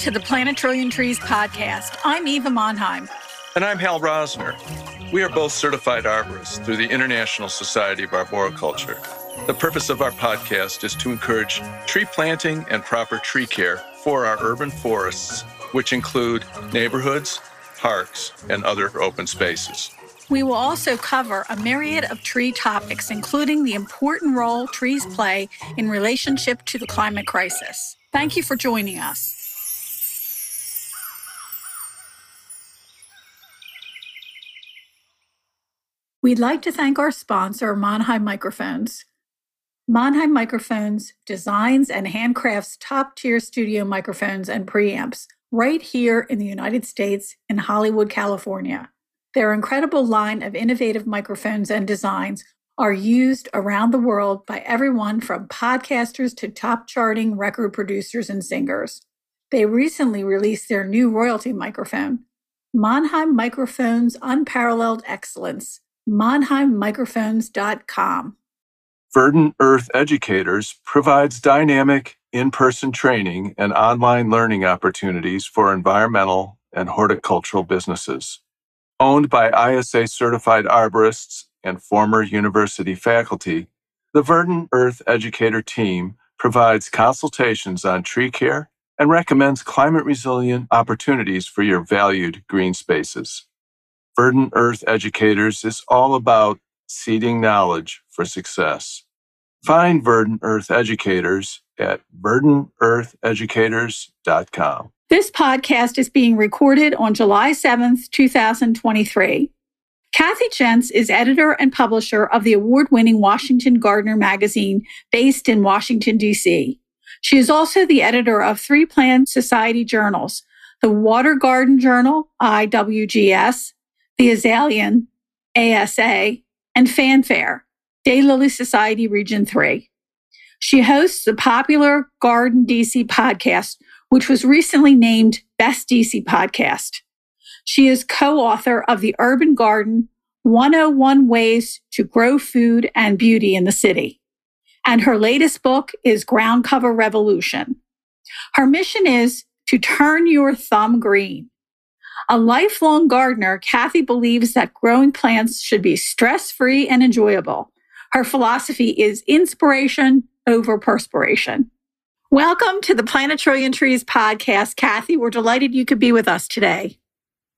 To the Plant a Trillion Trees podcast. I'm Eva Monheim. And I'm Hal Rosner. We are both certified arborists through the International Society of Arboriculture. The purpose of our podcast is to encourage tree planting and proper tree care for our urban forests, which include neighborhoods, parks, and other open spaces. We will also cover a myriad of tree topics, including the important role trees play in relationship to the climate crisis. Thank you for joining us. We'd like to thank our sponsor, Monheim Microphones. Monheim Microphones designs and handcrafts top tier studio microphones and preamps right here in the United States in Hollywood, California. Their incredible line of innovative microphones and designs are used around the world by everyone from podcasters to top charting record producers and singers. They recently released their new royalty microphone, Monheim Microphones Unparalleled Excellence, monheimmicrophones.com. Verdant Earth Educators provides dynamic in person training and online learning opportunities for environmental and horticultural businesses. Owned by ISA certified arborists and former university faculty, the Verdant Earth Educator team provides consultations on tree care and recommends climate resilient opportunities for your valued green spaces. Verdant Earth Educators is all about seeding knowledge for success. Find Verdant Earth Educators at verdanteartheducators.com. This podcast is being recorded on July 7th, 2023. Kathy Jentz is editor and publisher of the award winning Washington Gardener magazine based in Washington, D.C. She is also the editor of three Plant Society journals the Water Garden Journal, IWGS, the Azalean, ASA, and Fanfare, Daylily Society Region 3. She hosts the popular Garden DC podcast, which was recently named Best DC Podcast. She is co author of The Urban Garden 101 Ways to Grow Food and Beauty in the City. And her latest book is Ground Cover Revolution. Her mission is to turn your thumb green a lifelong gardener, Kathy believes that growing plants should be stress free and enjoyable. Her philosophy is inspiration over perspiration. Welcome to the Plant a Trillion Trees podcast, Kathy. We're delighted you could be with us today.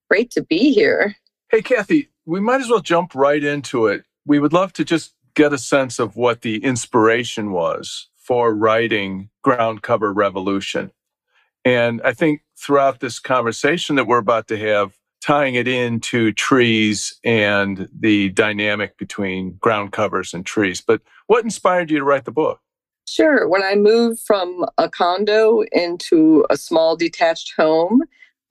Great to be here. Hey, Kathy, we might as well jump right into it. We would love to just get a sense of what the inspiration was for writing Ground Cover Revolution. And I think throughout this conversation that we're about to have, tying it into trees and the dynamic between ground covers and trees. But what inspired you to write the book? Sure. When I moved from a condo into a small detached home,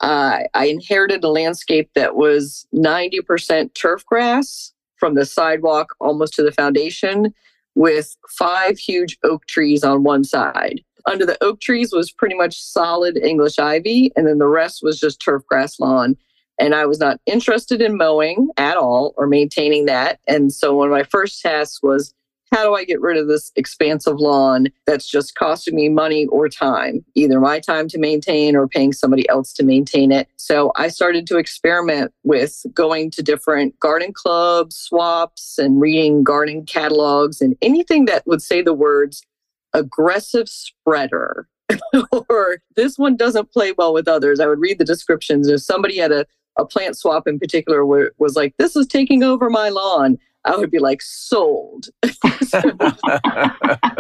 uh, I inherited a landscape that was 90% turf grass from the sidewalk almost to the foundation with five huge oak trees on one side. Under the oak trees was pretty much solid English ivy, and then the rest was just turf grass lawn. And I was not interested in mowing at all or maintaining that. And so one of my first tasks was how do I get rid of this expansive lawn that's just costing me money or time, either my time to maintain or paying somebody else to maintain it? So I started to experiment with going to different garden clubs, swaps, and reading gardening catalogs and anything that would say the words aggressive spreader or this one doesn't play well with others. I would read the descriptions. If somebody had a, a plant swap in particular where was like, this is taking over my lawn, I would be like, sold.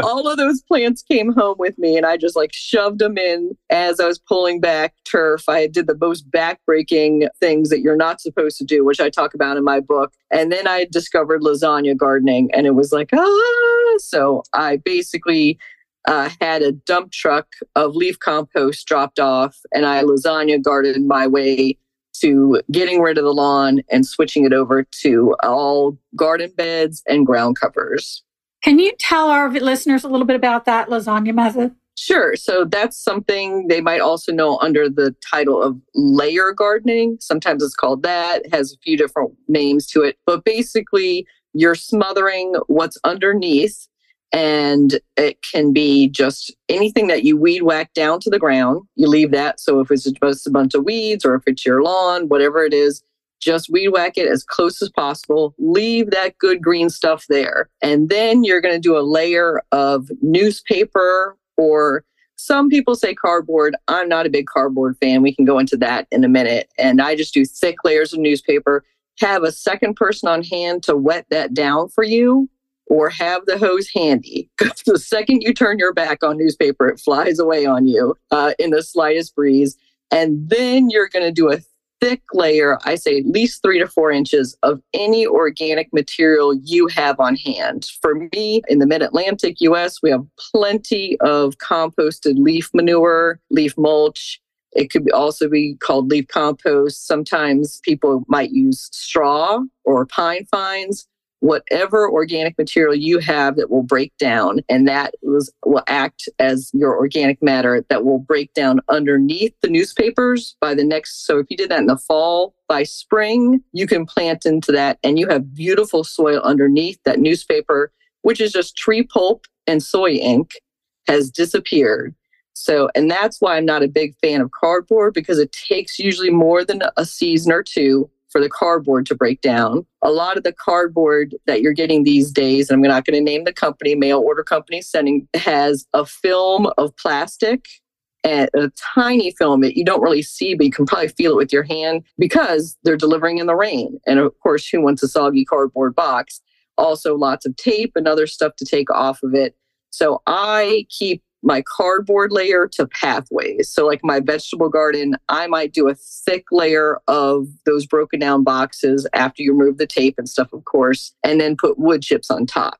all of those plants came home with me and I just like shoved them in as I was pulling back turf. I did the most backbreaking things that you're not supposed to do, which I talk about in my book. And then I discovered lasagna gardening and it was like, ah. So I basically uh, had a dump truck of leaf compost dropped off and I lasagna gardened my way to getting rid of the lawn and switching it over to all garden beds and ground covers. Can you tell our listeners a little bit about that lasagna method? Sure. So that's something they might also know under the title of layer gardening. Sometimes it's called that, it has a few different names to it. But basically, you're smothering what's underneath And it can be just anything that you weed whack down to the ground. You leave that. So if it's just a bunch of weeds or if it's your lawn, whatever it is, just weed whack it as close as possible. Leave that good green stuff there. And then you're going to do a layer of newspaper or some people say cardboard. I'm not a big cardboard fan. We can go into that in a minute. And I just do thick layers of newspaper. Have a second person on hand to wet that down for you or have the hose handy. Because the second you turn your back on newspaper, it flies away on you uh, in the slightest breeze. And then you're going to do a thick layer, I say at least three to four inches of any organic material you have on hand. For me, in the mid Atlantic US, we have plenty of composted leaf manure, leaf mulch. It could also be called leaf compost. Sometimes people might use straw or pine fines whatever organic material you have that will break down and that was, will act as your organic matter that will break down underneath the newspapers by the next so if you did that in the fall by spring you can plant into that and you have beautiful soil underneath that newspaper which is just tree pulp and soy ink has disappeared. So and that's why i'm not a big fan of cardboard because it takes usually more than a season or two for the cardboard to break down. A lot of the cardboard that you're getting these days, and I'm not going to name the company, mail order company sending, has a film of plastic and a tiny film that you don't really see, but you can probably feel it with your hand because they're delivering in the rain. And of course, who wants a soggy cardboard box? Also, lots of tape and other stuff to take off of it. So I keep my cardboard layer to pathways. So, like my vegetable garden, I might do a thick layer of those broken down boxes after you remove the tape and stuff, of course, and then put wood chips on top.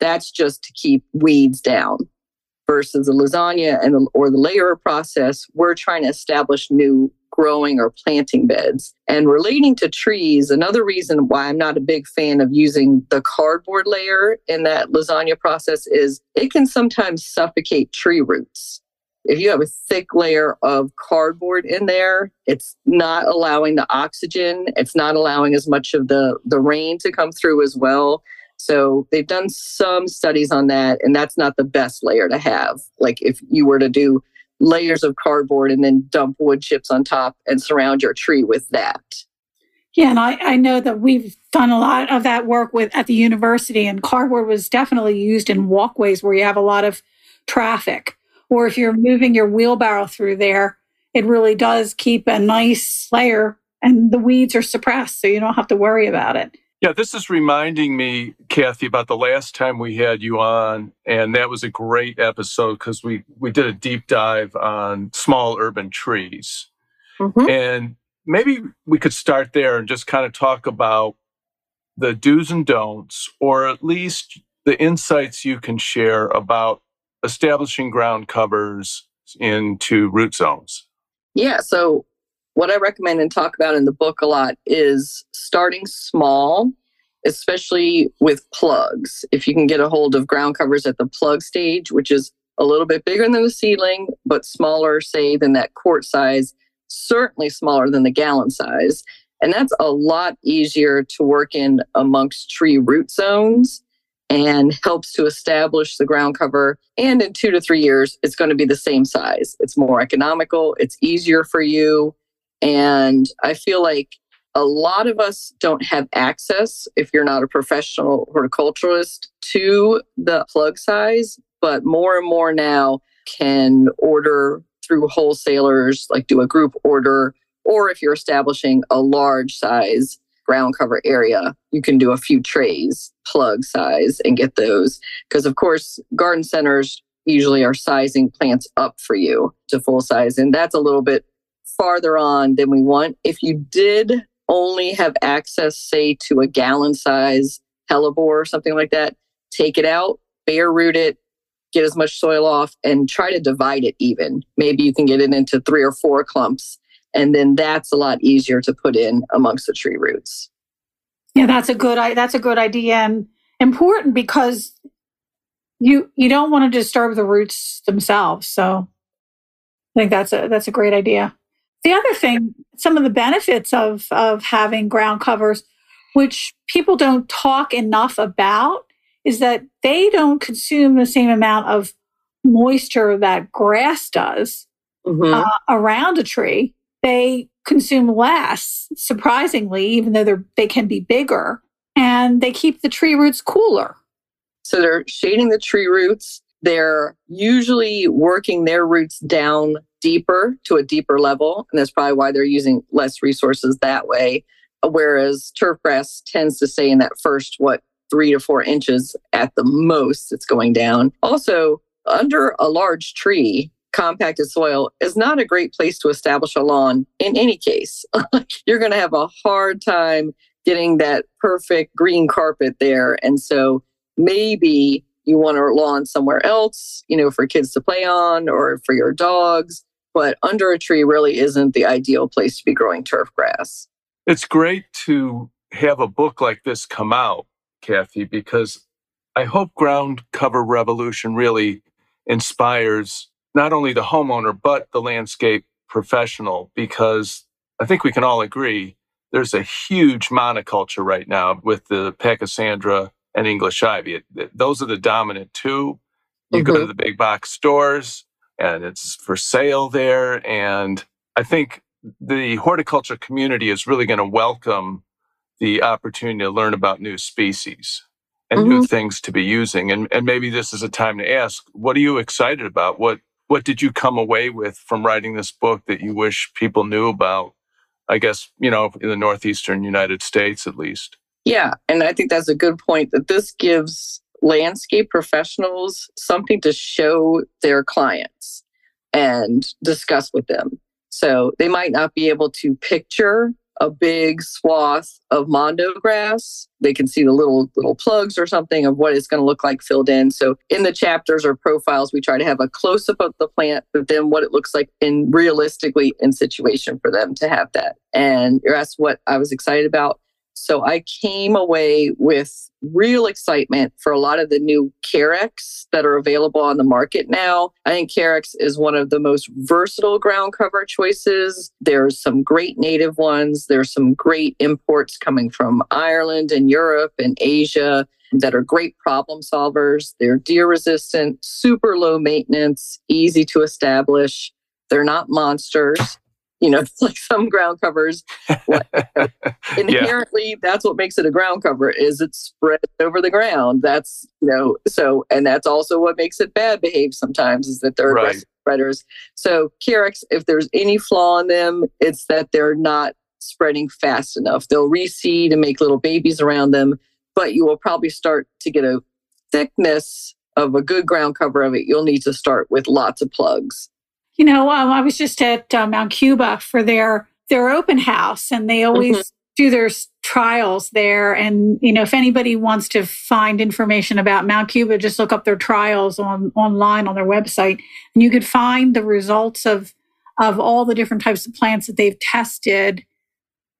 That's just to keep weeds down. Versus the lasagna and the, or the layer process, we're trying to establish new growing or planting beds. And relating to trees, another reason why I'm not a big fan of using the cardboard layer in that lasagna process is it can sometimes suffocate tree roots. If you have a thick layer of cardboard in there, it's not allowing the oxygen, it's not allowing as much of the, the rain to come through as well. So they've done some studies on that, and that's not the best layer to have. Like if you were to do layers of cardboard and then dump wood chips on top and surround your tree with that. Yeah, and I, I know that we've done a lot of that work with at the university, and cardboard was definitely used in walkways where you have a lot of traffic. Or if you're moving your wheelbarrow through there, it really does keep a nice layer and the weeds are suppressed, so you don't have to worry about it. Yeah, this is reminding me, Kathy, about the last time we had you on, and that was a great episode because we we did a deep dive on small urban trees, mm-hmm. and maybe we could start there and just kind of talk about the do's and don'ts, or at least the insights you can share about establishing ground covers into root zones. Yeah, so what I recommend and talk about in the book a lot is starting small, especially with plugs. If you can get a hold of ground covers at the plug stage, which is a little bit bigger than the seedling, but smaller, say, than that quart size, certainly smaller than the gallon size. And that's a lot easier to work in amongst tree root zones and helps to establish the ground cover. And in two to three years, it's going to be the same size. It's more economical, it's easier for you. And I feel like a lot of us don't have access, if you're not a professional horticulturalist, to the plug size, but more and more now can order through wholesalers, like do a group order, or if you're establishing a large size ground cover area, you can do a few trays, plug size, and get those. Because, of course, garden centers usually are sizing plants up for you to full size. And that's a little bit farther on than we want. If you did only have access, say, to a gallon size hellebore or something like that, take it out, bare root it, get as much soil off, and try to divide it even. Maybe you can get it into three or four clumps. And then that's a lot easier to put in amongst the tree roots. Yeah, that's a good that's a good idea and important because you you don't want to disturb the roots themselves. So I think that's a that's a great idea. The other thing, some of the benefits of, of having ground covers, which people don't talk enough about, is that they don't consume the same amount of moisture that grass does mm-hmm. uh, around a tree. They consume less, surprisingly, even though they're, they can be bigger, and they keep the tree roots cooler. So they're shading the tree roots. They're usually working their roots down deeper to a deeper level. And that's probably why they're using less resources that way. Whereas turf grass tends to stay in that first, what, three to four inches at the most, it's going down. Also, under a large tree, compacted soil is not a great place to establish a lawn in any case. You're going to have a hard time getting that perfect green carpet there. And so maybe you want a lawn somewhere else, you know, for kids to play on or for your dogs. But under a tree really isn't the ideal place to be growing turf grass. It's great to have a book like this come out, Kathy, because I hope Ground Cover Revolution really inspires not only the homeowner, but the landscape professional, because I think we can all agree there's a huge monoculture right now with the Pachysandra and English ivy. It, those are the dominant two. You mm-hmm. go to mm-hmm. the big box stores and it's for sale there. And I think the horticulture community is really going to welcome the opportunity to learn about new species and mm-hmm. new things to be using. And, and maybe this is a time to ask, what are you excited about? What what did you come away with from writing this book that you wish people knew about? I guess, you know, in the Northeastern United States at least. Yeah. And I think that's a good point that this gives landscape professionals something to show their clients and discuss with them. So they might not be able to picture a big swath of mondo grass. They can see the little little plugs or something of what it's going to look like filled in. So in the chapters or profiles, we try to have a close up of the plant, but then what it looks like in realistically in situation for them to have that. And you're asked what I was excited about. So I came away with real excitement for a lot of the new Carex that are available on the market now. I think Carex is one of the most versatile ground cover choices. There's some great native ones. There's some great imports coming from Ireland and Europe and Asia that are great problem solvers. They're deer resistant, super low maintenance, easy to establish. They're not monsters you know, like some ground covers. Inherently, yeah. that's what makes it a ground cover is it spreads over the ground. That's you know, so and that's also what makes it bad behaved sometimes is that they're right. aggressive spreaders. So Carex, if there's any flaw in them, it's that they're not spreading fast enough. They'll reseed and make little babies around them, but you will probably start to get a thickness of a good ground cover of it. You'll need to start with lots of plugs. You know, um, I was just at uh, Mount Cuba for their their open house, and they always mm-hmm. do their trials there. And you know, if anybody wants to find information about Mount Cuba, just look up their trials on online on their website, and you could find the results of of all the different types of plants that they've tested,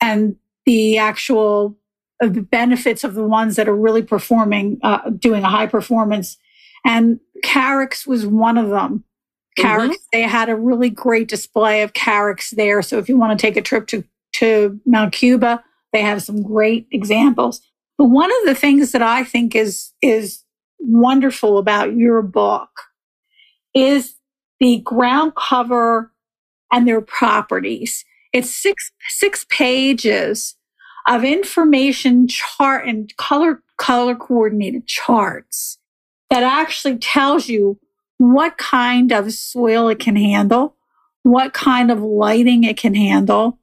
and the actual uh, the benefits of the ones that are really performing, uh, doing a high performance. And Carex was one of them. Carex. Mm-hmm. They had a really great display of Carex there. So if you want to take a trip to, to Mount Cuba, they have some great examples. But one of the things that I think is, is wonderful about your book is the ground cover and their properties. It's six, six pages of information chart and color, color coordinated charts that actually tells you what kind of soil it can handle, what kind of lighting it can handle,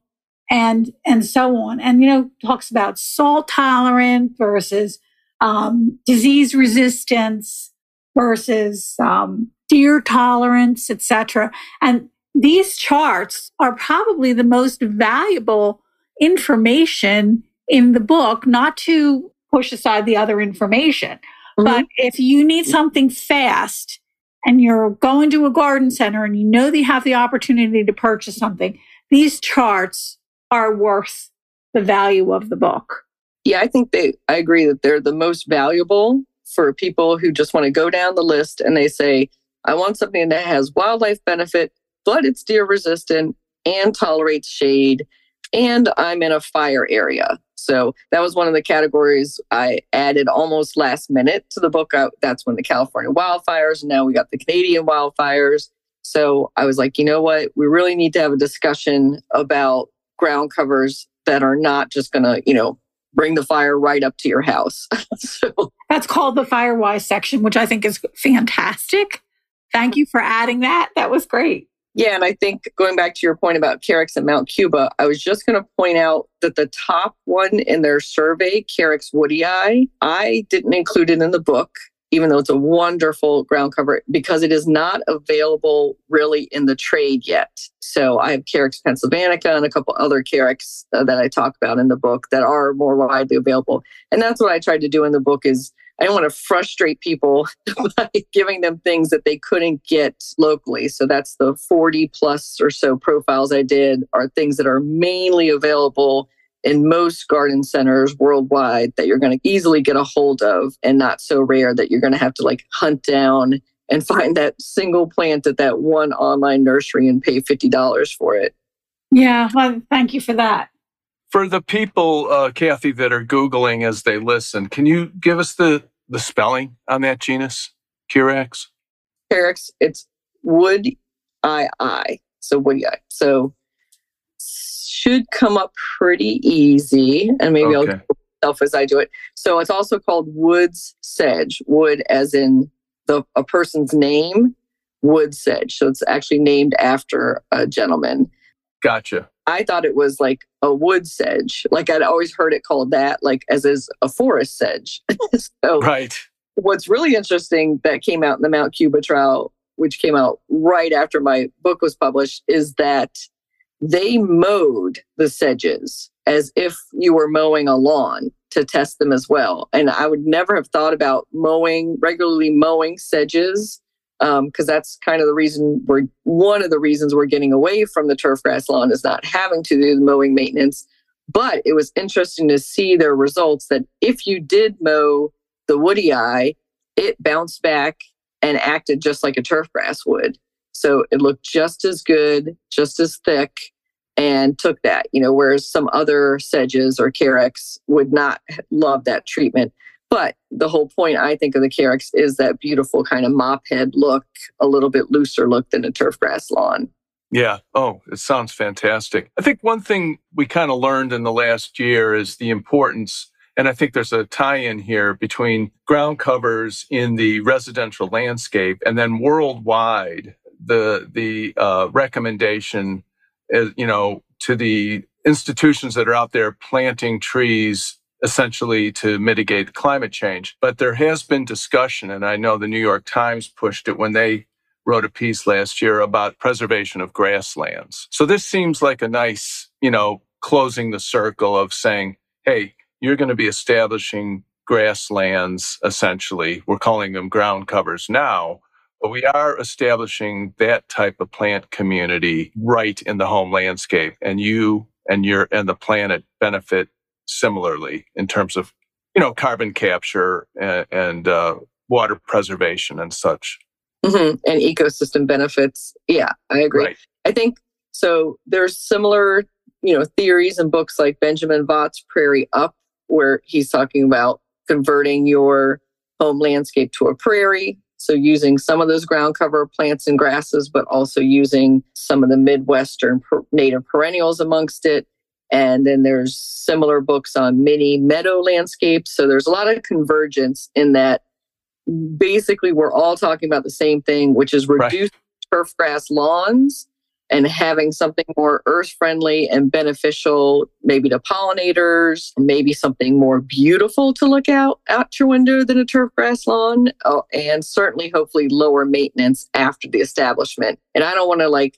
and and so on. And you know, talks about salt tolerant versus um, disease resistance versus um, deer tolerance, etc. And these charts are probably the most valuable information in the book, not to push aside the other information. Mm-hmm. But if you need something fast and you're going to a garden center and you know they have the opportunity to purchase something, these charts are worth the value of the book. Yeah, I think they, I agree that they're the most valuable for people who just want to go down the list and they say, I want something that has wildlife benefit, but it's deer resistant and tolerates shade. And I'm in a fire area. So that was one of the categories I added almost last minute to the book. I, that's when the California wildfires, and now we got the Canadian wildfires. So I was like, you know what? We really need to have a discussion about ground covers that are not just going to, you know, bring the fire right up to your house. so that's called the Firewise section, which I think is fantastic. Thank you for adding that. That was great. Yeah, and I think going back to your point about Carex and Mount Cuba, I was just going to point out that the top one in their survey, Carex woodii, I didn't include it in the book, even though it's a wonderful ground cover, because it is not available really in the trade yet. So I have Carex pennsylvanica and a couple other Carex uh, that I talk about in the book that are more widely available. And that's what I tried to do in the book is I don't want to frustrate people by giving them things that they couldn't get locally. So that's the 40 plus or so profiles I did are things that are mainly available in most garden centers worldwide that you're going to easily get a hold of and not so rare that you're going to have to like hunt down and find that single plant at that one online nursery and pay $50 for it. Yeah, well, thank you for that. For the people, uh, Kathy, that are Googling as they listen, can you give us the, the spelling on that genus, Carex? Carex, it's wood I I. So woody I. So should come up pretty easy. And maybe okay. I'll self as I do it. So it's also called woods sedge. Wood as in the a person's name, wood sedge. So it's actually named after a gentleman. Gotcha. I thought it was like a wood sedge. Like I'd always heard it called that, like as is a forest sedge. so right. What's really interesting that came out in the Mount Cuba trial, which came out right after my book was published, is that they mowed the sedges as if you were mowing a lawn to test them as well. And I would never have thought about mowing, regularly mowing sedges because um, that's kind of the reason we're one of the reasons we're getting away from the turf grass lawn is not having to do the mowing maintenance. But it was interesting to see their results that if you did mow the woody eye, it bounced back and acted just like a turf grass would. So it looked just as good, just as thick, and took that, you know, whereas some other sedges or carex would not love that treatment. But the whole point, I think, of the Carex is that beautiful kind of mop head look, a little bit looser look than a turf grass lawn. Yeah. Oh, it sounds fantastic. I think one thing we kind of learned in the last year is the importance, and I think there's a tie in here between ground covers in the residential landscape and then worldwide, the, the uh, recommendation is, you know, to the institutions that are out there planting trees essentially to mitigate climate change. But there has been discussion, and I know the New York Times pushed it when they wrote a piece last year about preservation of grasslands. So this seems like a nice, you know, closing the circle of saying, hey, you're going to be establishing grasslands essentially. We're calling them ground covers now, but we are establishing that type of plant community right in the home landscape. And you and your and the planet benefit similarly in terms of you know carbon capture and, and uh, water preservation and such mm-hmm. and ecosystem benefits yeah i agree right. i think so there's similar you know theories and books like benjamin Vogt's prairie up where he's talking about converting your home landscape to a prairie so using some of those ground cover plants and grasses but also using some of the midwestern native perennials amongst it and then there's similar books on mini meadow landscapes. So there's a lot of convergence in that basically we're all talking about the same thing, which is reduced right. turf grass lawns and having something more earth friendly and beneficial, maybe to pollinators, maybe something more beautiful to look out out your window than a turf grass lawn, oh, and certainly, hopefully, lower maintenance after the establishment. And I don't want to like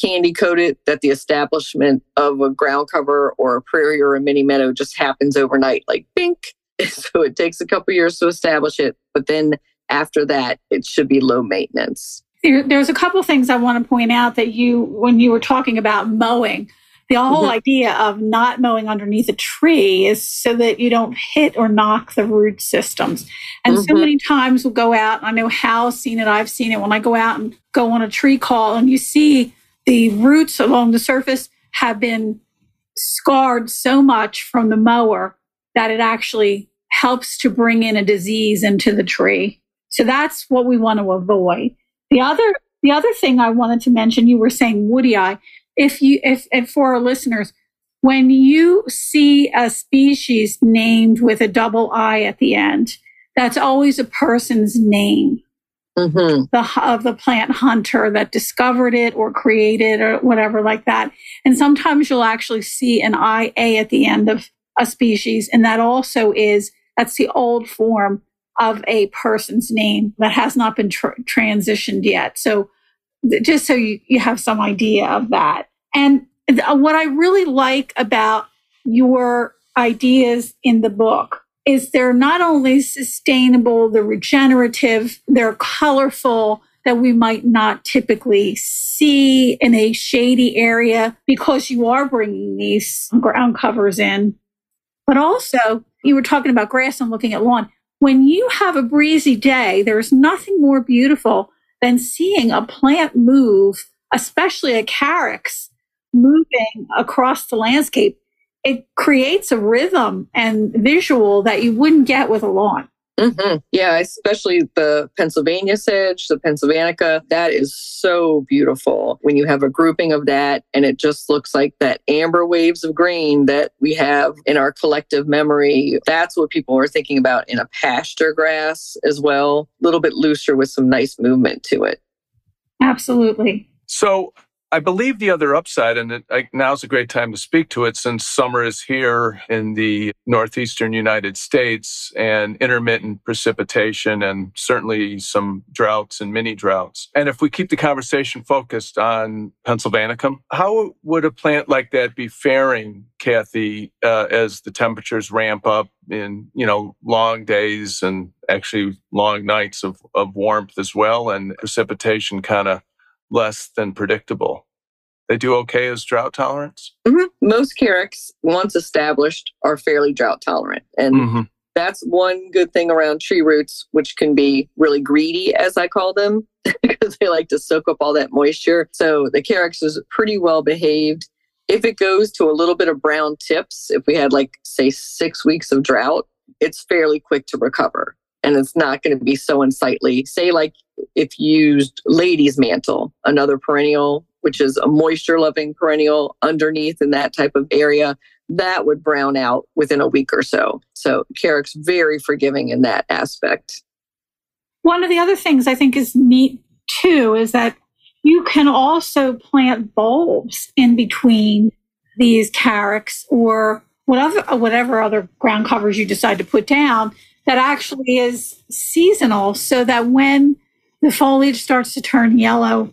candy coated that the establishment of a ground cover or a prairie or a mini meadow just happens overnight, like bink. So it takes a couple years to establish it, but then after that, it should be low maintenance. there's a couple things I want to point out that you, when you were talking about mowing, the whole mm-hmm. idea of not mowing underneath a tree is so that you don't hit or knock the root systems. And mm-hmm. so many times we'll go out, I know Hal's seen it, I've seen it when I go out and go on a tree call and you see the roots along the surface have been scarred so much from the mower that it actually helps to bring in a disease into the tree. So that's what we want to avoid. The other the other thing I wanted to mention, you were saying woody eye. If you if, if for our listeners, when you see a species named with a double I at the end, that's always a person's name. Mm-hmm. The of the plant hunter that discovered it or created or whatever like that. And sometimes you'll actually see an IA at the end of a species, and that also is that's the old form of a person's name that has not been tr- transitioned yet. So just so you, you have some idea of that. And th- what I really like about your ideas in the book is they're not only sustainable, they're regenerative, they're colorful that we might not typically see in a shady area because you are bringing these ground covers in. But also, you were talking about grass and looking at lawn. When you have a breezy day, there's nothing more beautiful than seeing a plant move, especially a carex moving across the landscape it creates a rhythm and visual that you wouldn't get with a lawn. Mm-hmm. Yeah, especially the Pennsylvania sedge, the Pennsylvanica. That is so beautiful when you have a grouping of that and it just looks like that amber waves of green that we have in our collective memory. That's what people are thinking about in a pasture grass as well, a little bit looser with some nice movement to it. Absolutely. So I believe the other upside, and it, I, now's a great time to speak to it since summer is here in the northeastern United States and intermittent precipitation and certainly some droughts and mini droughts. And if we keep the conversation focused on Pennsylvanicum, how would a plant like that be faring, Kathy, uh, as the temperatures ramp up in, you know, long days and actually long nights of, of warmth as well and precipitation kind of less than predictable. They do okay as drought tolerance? Mm-hmm. Most carex, once established, are fairly drought tolerant. And mm-hmm. that's one good thing around tree roots, which can be really greedy, as I call them, because they like to soak up all that moisture. So the carex is pretty well behaved. If it goes to a little bit of brown tips, if we had like, say, six weeks of drought, it's fairly quick to recover and it's not going to be so unsightly. Say, like if you used lady's mantle, another perennial, which is a moisture loving perennial underneath in that type of area, that would brown out within a week or so. So, Carex very forgiving in that aspect. One of the other things I think is neat too is that you can also plant bulbs in between these carex or whatever whatever other ground covers you decide to put down that actually is seasonal so that when the foliage starts to turn yellow,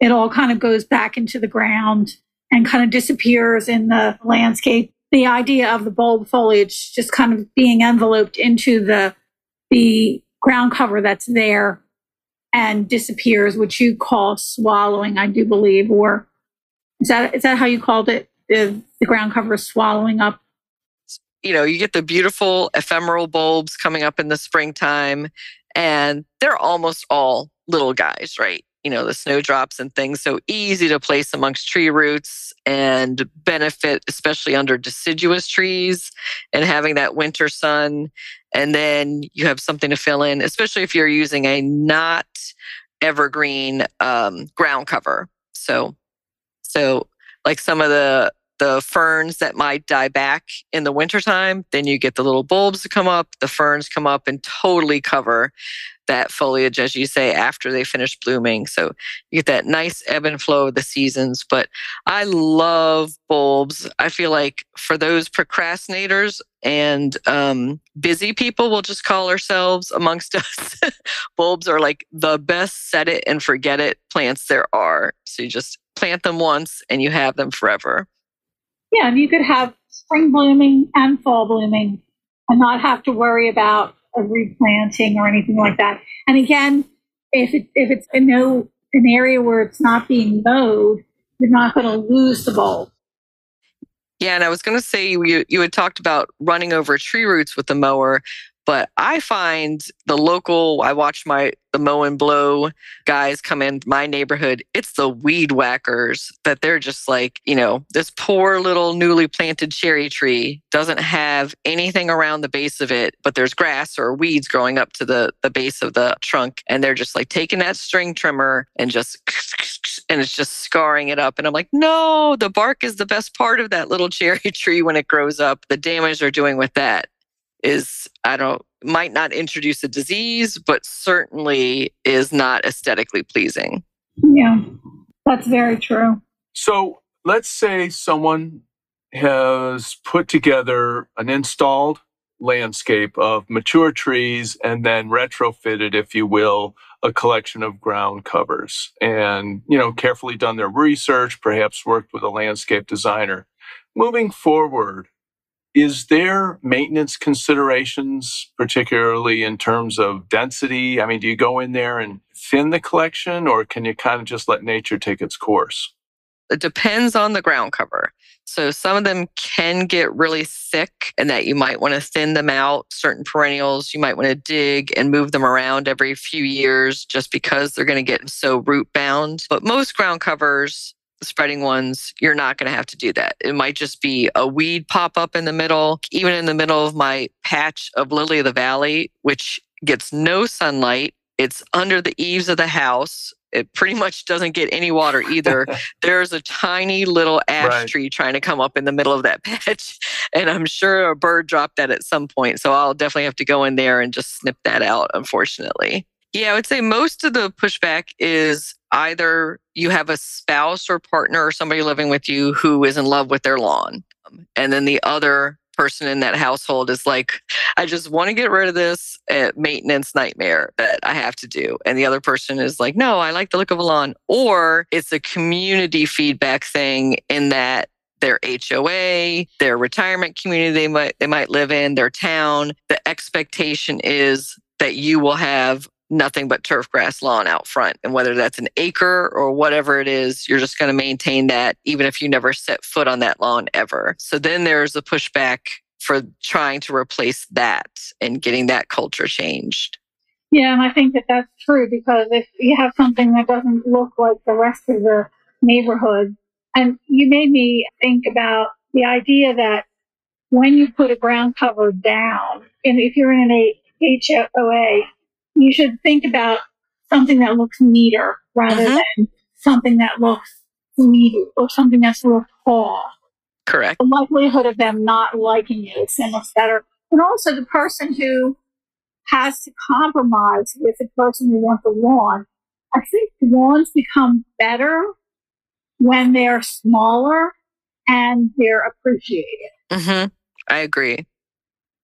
it all kind of goes back into the ground and kind of disappears in the landscape. The idea of the bulb foliage just kind of being enveloped into the the ground cover that's there and disappears, which you call swallowing, I do believe, or is that is that how you called it? The, the ground cover swallowing up you know, you get the beautiful ephemeral bulbs coming up in the springtime, and they're almost all little guys, right? You know, the snowdrops and things. So easy to place amongst tree roots and benefit, especially under deciduous trees and having that winter sun. And then you have something to fill in, especially if you're using a not evergreen um, ground cover. So, so like some of the the ferns that might die back in the wintertime. Then you get the little bulbs to come up, the ferns come up and totally cover that foliage, as you say, after they finish blooming. So you get that nice ebb and flow of the seasons. But I love bulbs. I feel like for those procrastinators and um, busy people, we'll just call ourselves amongst us, bulbs are like the best set it and forget it plants there are. So you just plant them once and you have them forever. Yeah, and you could have spring blooming and fall blooming and not have to worry about a replanting or anything like that. And again, if it, if it's in no an area where it's not being mowed, you're not going to lose the bulb. Yeah, and I was going to say you you had talked about running over tree roots with the mower. But I find the local, I watch my the mow and blow guys come in my neighborhood. It's the weed whackers that they're just like, you know, this poor little newly planted cherry tree doesn't have anything around the base of it, but there's grass or weeds growing up to the, the base of the trunk. And they're just like taking that string trimmer and just and it's just scarring it up. And I'm like, no, the bark is the best part of that little cherry tree when it grows up. The damage they're doing with that is, I don't, might not introduce a disease, but certainly is not aesthetically pleasing. Yeah, that's very true. So let's say someone has put together an installed landscape of mature trees and then retrofitted, if you will, a collection of ground covers and, you know, carefully done their research, perhaps worked with a landscape designer. Moving forward, is there maintenance considerations, particularly in terms of density? I mean, do you go in there and thin the collection or can you kind of just let nature take its course? It depends on the ground cover. So some of them can get really thick and that you might want to thin them out. Certain perennials, you might want to dig and move them around every few years just because they're going to get so root bound. But most ground covers, spreading ones, you're not going to have to do that. It might just be a weed pop up in the middle, even in the middle of my patch of lily of the valley, which gets no sunlight. It's under the eaves of the house it pretty much doesn't get any water either. There's a tiny little ash right. tree trying to come up in the middle of that patch. And I'm sure a bird dropped that at some point. So I'll definitely have to go in there and just snip that out, unfortunately. Yeah, I would say most of the pushback is either you have a spouse or partner or somebody living with you who is in love with their lawn. And then the other person in that household is like, I just want to get rid of this uh, maintenance nightmare that I have to do. And the other person is like, no, I like the look of a lawn. Or it's a community feedback thing in that their HOA, their retirement community they might they might live in, their town, the expectation is that you will have nothing but turf grass lawn out front. And whether that's an acre or whatever it is, you're just going to maintain that even if you never set foot on that lawn ever. So then there's a pushback for trying to replace that and getting that culture changed. Yeah, and I think that that's true because if you have something that doesn't look like the rest of the neighborhood, and you made me think about the idea that when you put a ground cover down, and if you're in an HOA, you should think about something that looks neater rather mm-hmm. than something that looks needy or something that's a little tall. Correct. The likelihood of them not liking it is so much better. And also the person who has to compromise with the person who wants the lawn. I think lawns become better when they're smaller and they're appreciated. Mm-hmm. I agree.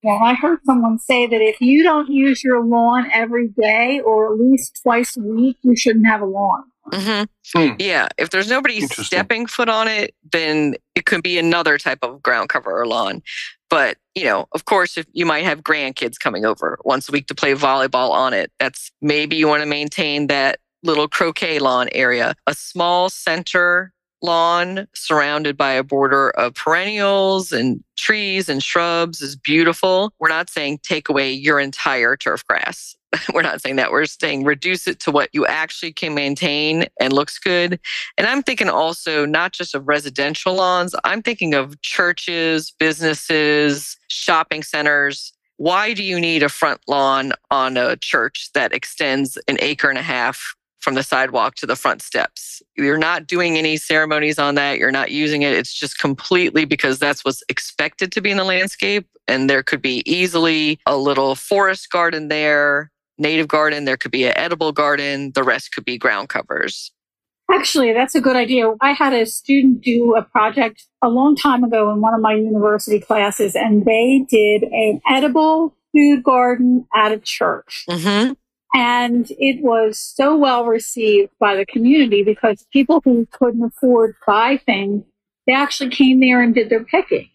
Well, I heard someone say that if you don't use your lawn every day or at least twice a week, you shouldn't have a lawn. Mm-hmm. Hmm. Yeah. If there's nobody stepping foot on it, then it could be another type of ground cover or lawn. But, you know, of course, if you might have grandkids coming over once a week to play volleyball on it, that's maybe you want to maintain that little croquet lawn area. A small center lawn surrounded by a border of perennials and trees and shrubs is beautiful. We're not saying take away your entire turf grass. We're not saying that. We're saying reduce it to what you actually can maintain and looks good. And I'm thinking also not just of residential lawns, I'm thinking of churches, businesses, shopping centers. Why do you need a front lawn on a church that extends an acre and a half from the sidewalk to the front steps. You're not doing any ceremonies on that. You're not using it. It's just completely because that's what's expected to be in the landscape. And there could be easily a little forest garden there, native garden. There could be an edible garden. The rest could be ground covers. Actually, that's a good idea. I had a student do a project a long time ago in one of my university classes, and they did an edible food garden at a church. Mm-hmm. And it was so well received by the community because people who couldn't afford buy things, they actually came there and did their picking.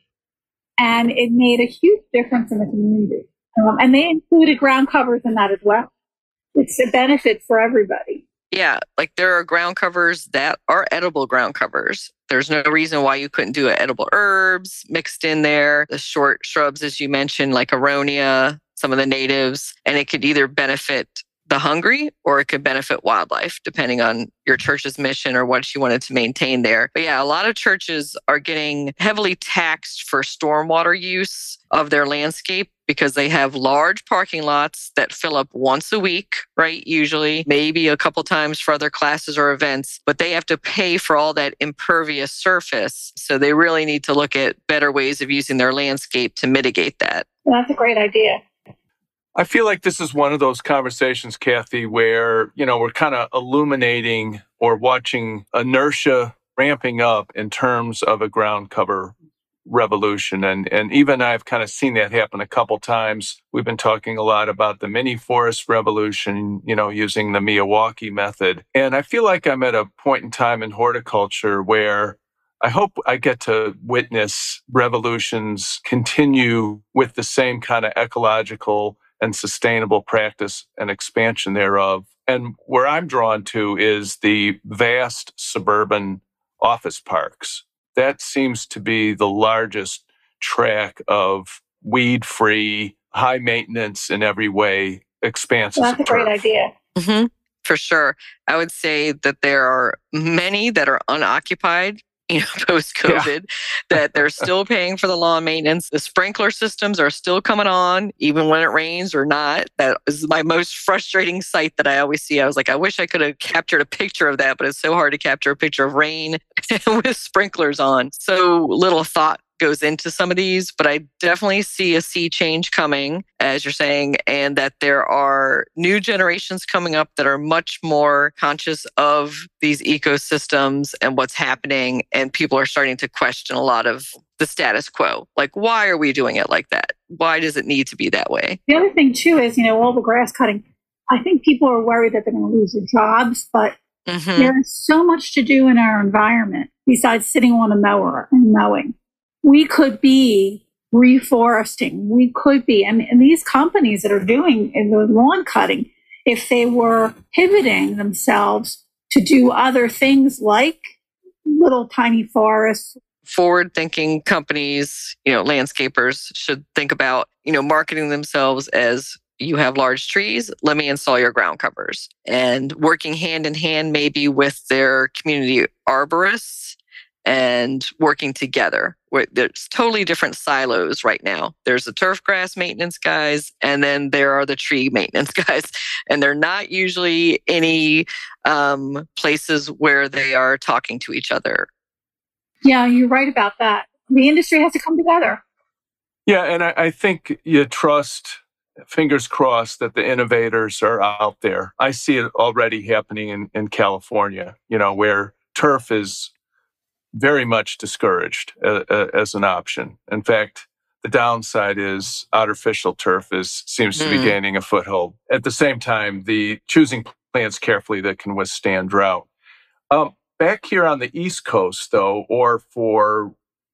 And it made a huge difference in the community. Um, and they included ground covers in that as well. It's a benefit for everybody. Yeah, like there are ground covers that are edible ground covers. There's no reason why you couldn't do edible herbs mixed in there. The short shrubs, as you mentioned, like aronia, some of the natives, and it could either benefit the hungry or it could benefit wildlife, depending on your church's mission or what you wanted to maintain there. But yeah, a lot of churches are getting heavily taxed for stormwater use of their landscape because they have large parking lots that fill up once a week, right? Usually, maybe a couple times for other classes or events, but they have to pay for all that impervious surface. So they really need to look at better ways of using their landscape to mitigate that. That's a great idea. I feel like this is one of those conversations, Kathy, where, you know, we're kind of illuminating or watching inertia ramping up in terms of a ground cover revolution. And, and even I've kind of seen that happen a couple times. We've been talking a lot about the mini forest revolution, you know, using the Miyawaki method. And I feel like I'm at a point in time in horticulture where I hope I get to witness revolutions continue with the same kind of ecological and sustainable practice and expansion thereof. And where I'm drawn to is the vast suburban office parks. That seems to be the largest track of weed free, high maintenance in every way expanses. Well, that's a great idea. Mm-hmm, for sure. I would say that there are many that are unoccupied you know, post COVID, yeah. that they're still paying for the lawn maintenance. The sprinkler systems are still coming on, even when it rains or not. That is my most frustrating sight that I always see. I was like, I wish I could have captured a picture of that, but it's so hard to capture a picture of rain with sprinklers on. So little thought goes into some of these, but I definitely see a sea change coming, as you're saying, and that there are new generations coming up that are much more conscious of these ecosystems and what's happening. And people are starting to question a lot of the status quo. Like, why are we doing it like that? Why does it need to be that way? The other thing, too, is, you know, all the grass cutting. I think people are worried that they're going to lose their jobs, but mm-hmm. there's so much to do in our environment besides sitting on a mower and mowing we could be reforesting. We could be, and, these companies that are doing the lawn cutting, if they were pivoting themselves to do other things like little tiny forests. Forward thinking companies, you know, landscapers should think about, you know, marketing themselves as you have large trees, let me install your ground covers. And working hand in hand, maybe with their community arborists and working together. There's totally different silos right now. There's the turf grass maintenance guys, and then there are the tree maintenance guys. And they're not usually any um, places where they are talking to each other. Yeah, you're right about that. The industry has to come together. Yeah, and I, I think you trust, fingers crossed, that the innovators are out there. I see it already happening in, in California, you know, where turf is very much discouraged uh, uh, as an option. In fact, the downside is artificial turf is seems to be hmm. gaining a foothold. At the same time, the choosing plants carefully that can withstand drought. Um, back here on the East Coast, though, or for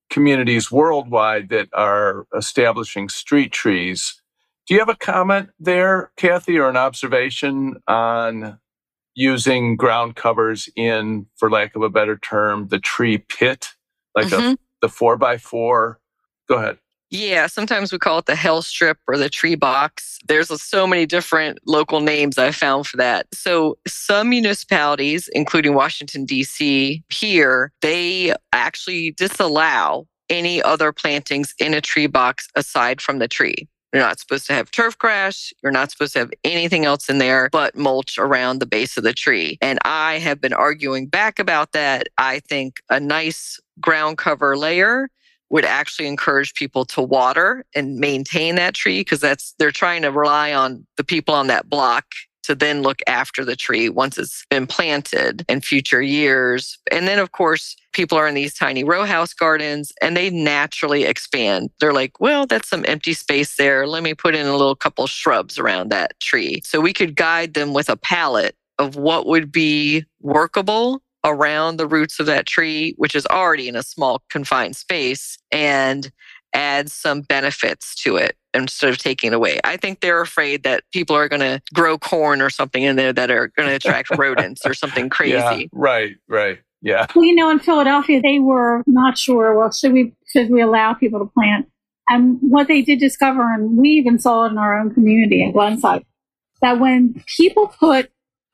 communities worldwide that are establishing street trees, do you have a comment there, Kathy, or an observation on using ground covers in, for lack of a better term, the tree pit, like mm-hmm. a, the four by four. Go ahead. Yeah, sometimes we call it the hell strip or the tree box. There's so many different local names I found for that. So, some municipalities, including Washington, D.C., here, they actually disallow any other plantings in a tree box aside from the tree. You're not supposed to have turf grass. You're not supposed to have anything else in there but mulch around the base of the tree. And I have been arguing back about that. I think a nice ground cover layer would actually encourage people to water and maintain that tree because that's they're trying to rely on the people on that block to then look after the tree once it's been planted in future years. And then, of course, people are in these tiny row house gardens and they naturally expand. They're like, well, that's some empty space there. Let me put in a little couple shrubs around that tree. So we could guide them with a palette of what would be workable around the roots of that tree, which is already in a small confined space, and add some benefits to it instead of taking it away. I think they're afraid that people are going to grow corn or something in there that are going to attract rodents or something crazy. Yeah, right, right. Yeah. Well, you know, in Philadelphia, they were not sure. Well, should we should we allow people to plant And what they did discover, and we even saw it in our own community in Glenside, that when people put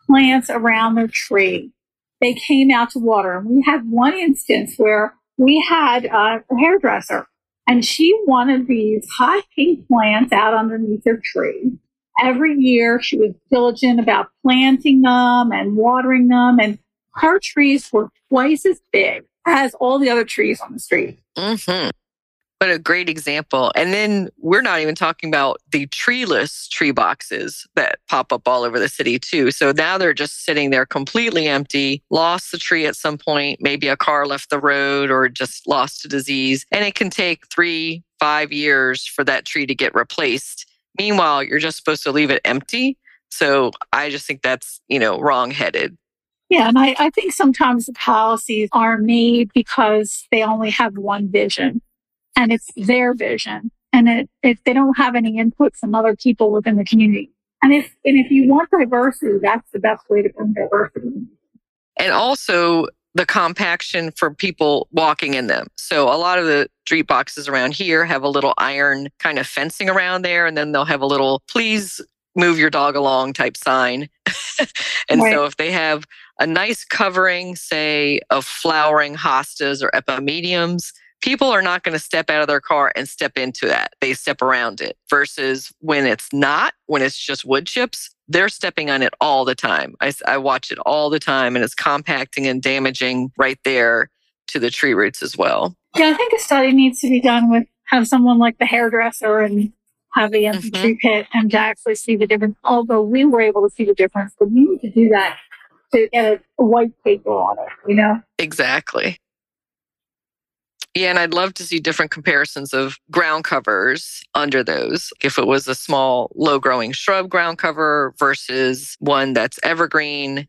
plants around their tree, they came out to water. And we had one instance where we had a hairdresser and she wanted these hot pink plants out underneath her tree. Every year she was diligent about planting them and watering them. And her trees were twice as big as all the other trees on the street. Mm-hmm. But a great example. And then we're not even talking about the treeless tree boxes that pop up all over the city, too. So now they're just sitting there completely empty, lost the tree at some point. Maybe a car left the road or just lost to disease. And it can take three, five years for that tree to get replaced. Meanwhile, you're just supposed to leave it empty. So I just think that's, you know, wrong headed. Yeah, and I, I think sometimes the policies are made because they only have one vision and it's their vision. And it, if they don't have any input from other people within the community. And if, and if you want diversity, that's the best way to bring diversity. And also the compaction for people walking in them. So a lot of the street boxes around here have a little iron kind of fencing around there. And then they'll have a little, please move your dog along type sign. and right. so if they have a nice covering, say, of flowering hostas or epimediums, people are not going to step out of their car and step into that. They step around it versus when it's not, when it's just wood chips, they're stepping on it all the time. I, I watch it all the time and it's compacting and damaging right there to the tree roots as well. Yeah, I think a study needs to be done with have someone like the hairdresser and have the empty mm-hmm. tree pit and to actually see the difference. Although we were able to see the difference, but we need to do that to get a white paper on it, you know? Exactly. Yeah, and I'd love to see different comparisons of ground covers under those. If it was a small, low growing shrub ground cover versus one that's evergreen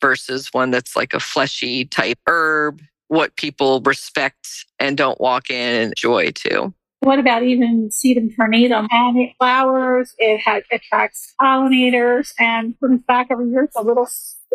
versus one that's like a fleshy type herb, what people respect and don't walk in and enjoy too. What about even sedum ternatum? And it flowers, it has, attracts pollinators and comes back every year. It's a little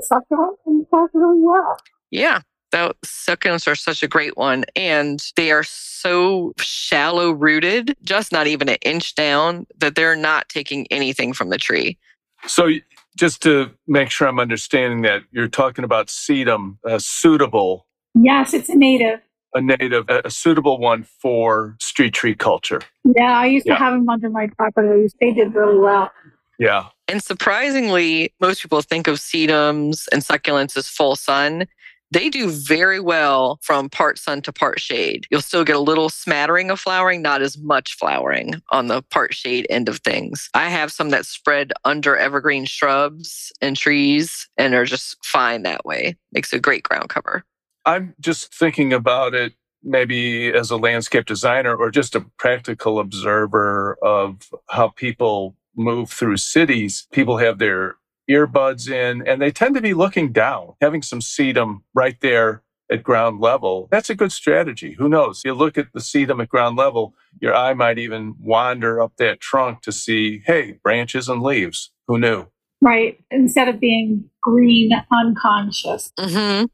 succulent and does really well. Yeah, that succulents are such a great one and they are so shallow rooted just not even an inch down that they're not taking anything from the tree. So just to make sure i'm understanding that you're talking about sedum uh, suitable yes it's a native. A native a, suitable one for street tree culture. Yeah i used yeah. to have them under my property they did really well yeah and surprisingly, most people think of sedums and succulents as full sun. They do very well from part sun to part shade. You'll still get a little smattering of flowering, not as much flowering on the part shade end of things. I have some that spread under evergreen shrubs and trees and are just fine that way. Makes a great ground cover. I'm just thinking about it maybe as a landscape designer or just a practical observer of how people move through cities. People have their earbuds in, and they tend to be looking down, having some sedum right there at ground level. That's a good strategy. Who knows? You look at the sedum at ground level, your eye might even wander up that trunk to see, hey, branches and leaves. Who knew? Right. Instead of being green unconscious. Mm-hmm.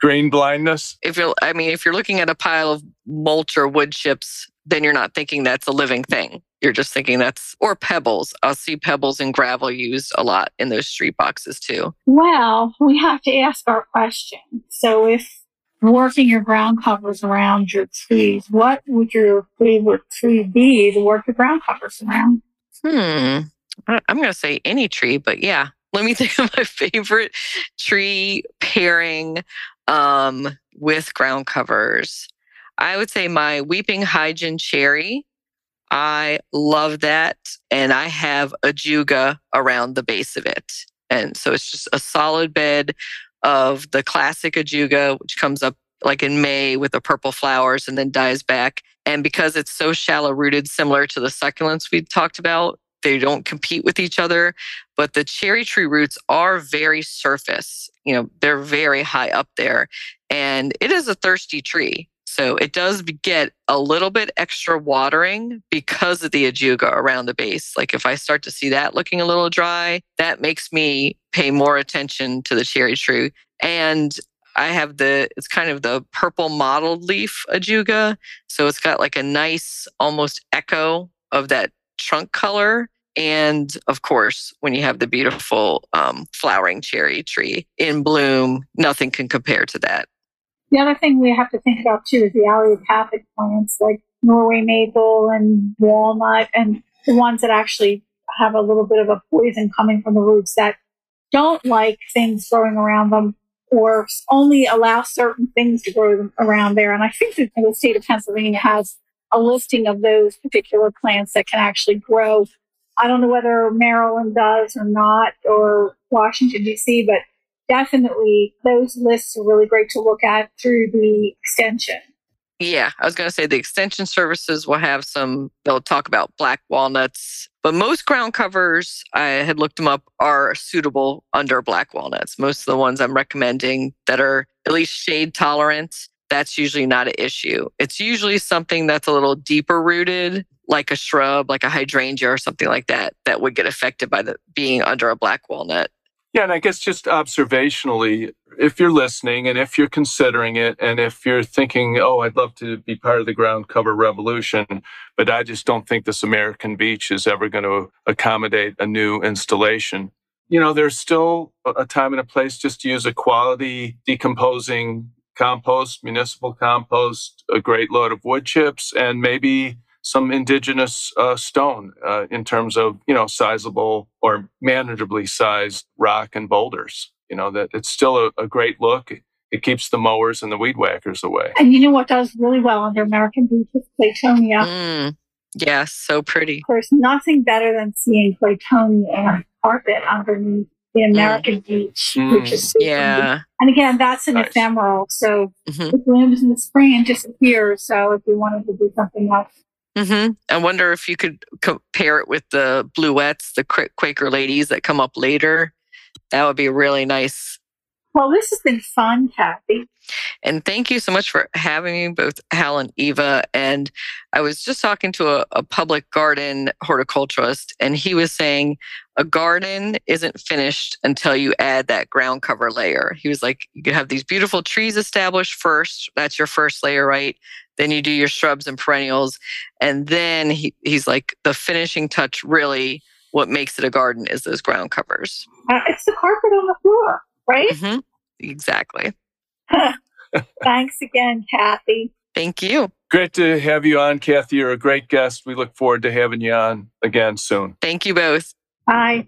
Green blindness. If you're, I mean, if you're looking at a pile of mulch or wood chips, then you're not thinking that's a living thing. You're just thinking that's, or pebbles. I'll see pebbles and gravel used a lot in those street boxes too. Well, we have to ask our question. So if working your ground covers around your trees, what would your favorite tree be to work your ground covers around? Hmm. I'm going to say any tree, but yeah, let me think of my favorite tree pairing um, with ground covers. I would say my weeping Higan cherry. I love that. And I have ajuga around the base of it. And so it's just a solid bed of the classic ajuga, which comes up like in May with the purple flowers and then dies back. And because it's so shallow rooted, similar to the succulents we talked about, they don't compete with each other. But the cherry tree roots are very surface. You know, they're very high up there. And it is a thirsty tree. So it does get a little bit extra watering because of the ajuga around the base. Like if I start to see that looking a little dry, that makes me pay more attention to the cherry tree. And I have the, it's kind of the purple mottled leaf ajuga. So it's got like a nice, almost echo of that trunk color. And of course, when you have the beautiful um, flowering cherry tree in bloom, nothing can compare to that. The other thing we have to think about too is the allelopathic plants like Norway maple and walnut and the ones that actually have a little bit of a poison coming from the roots that don't like things growing around them or only allow certain things to grow around there. And I think that the state of Pennsylvania has a listing of those particular plants that can actually grow. I don't know whether Maryland does or not, or Washington, D.C., but definitely those lists are really great to look at through the extension. Yeah, I was going to say the extension services will have some, they'll talk about black walnuts, but most ground covers, I had looked them up, are suitable under black walnuts. Most of the ones I'm recommending that are at least shade tolerant, that's usually not an issue. It's usually something that's a little deeper rooted, like a shrub, like a hydrangea or something like that, that would get affected by the being under a black walnut. Yeah, and I guess just observationally, if you're listening and if you're considering it and if you're thinking, oh, I'd love to be part of the ground cover revolution, but I just don't think this American beech is ever going to accommodate a new installation. You know, there's still a time and a place just to use a quality decomposing compost, municipal compost, a great load of wood chips, and maybe some indigenous uh, stone uh, in terms of you know sizable or manageably sized rock and boulders. You know that it's still a, a, great look. It keeps the mowers and the weed whackers away. And you know what does really well under American beech is Claytonia. Mm, yeah, so pretty. Of course, nothing better than seeing Claytonia and carpet underneath the mm. American mm. beech, mm. which is super yeah. And again, that's an nice. ephemeral, so mm-hmm. it blooms in the spring and disappears. So if you wanted to do something else Mm-hmm. I wonder if you could compare it with the bluets, the Quaker ladies that come up later. That would be really nice. Well, this has been fun, Kathy. And thank you so much for having me, both Hal and Eva. And I was just talking to a, a public garden horticulturist, and he was saying a garden isn't finished until you add that ground cover layer. He was like, you could have these beautiful trees established first. That's your first layer, right? Then you do your shrubs and perennials. And then he, he's like, the finishing touch really, what makes it a garden is those ground covers. Uh, it's the carpet on the floor, right? Mm-hmm. Exactly. Thanks again, Kathy. Thank you. Great to have you on, Kathy. You're a great guest. We look forward to having you on again soon. Thank you both. Bye.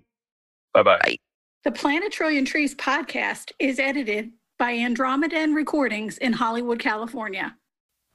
Bye-bye. Bye. The Plant a Trillion Trees podcast is edited by Andromedan Recordings in Hollywood, California.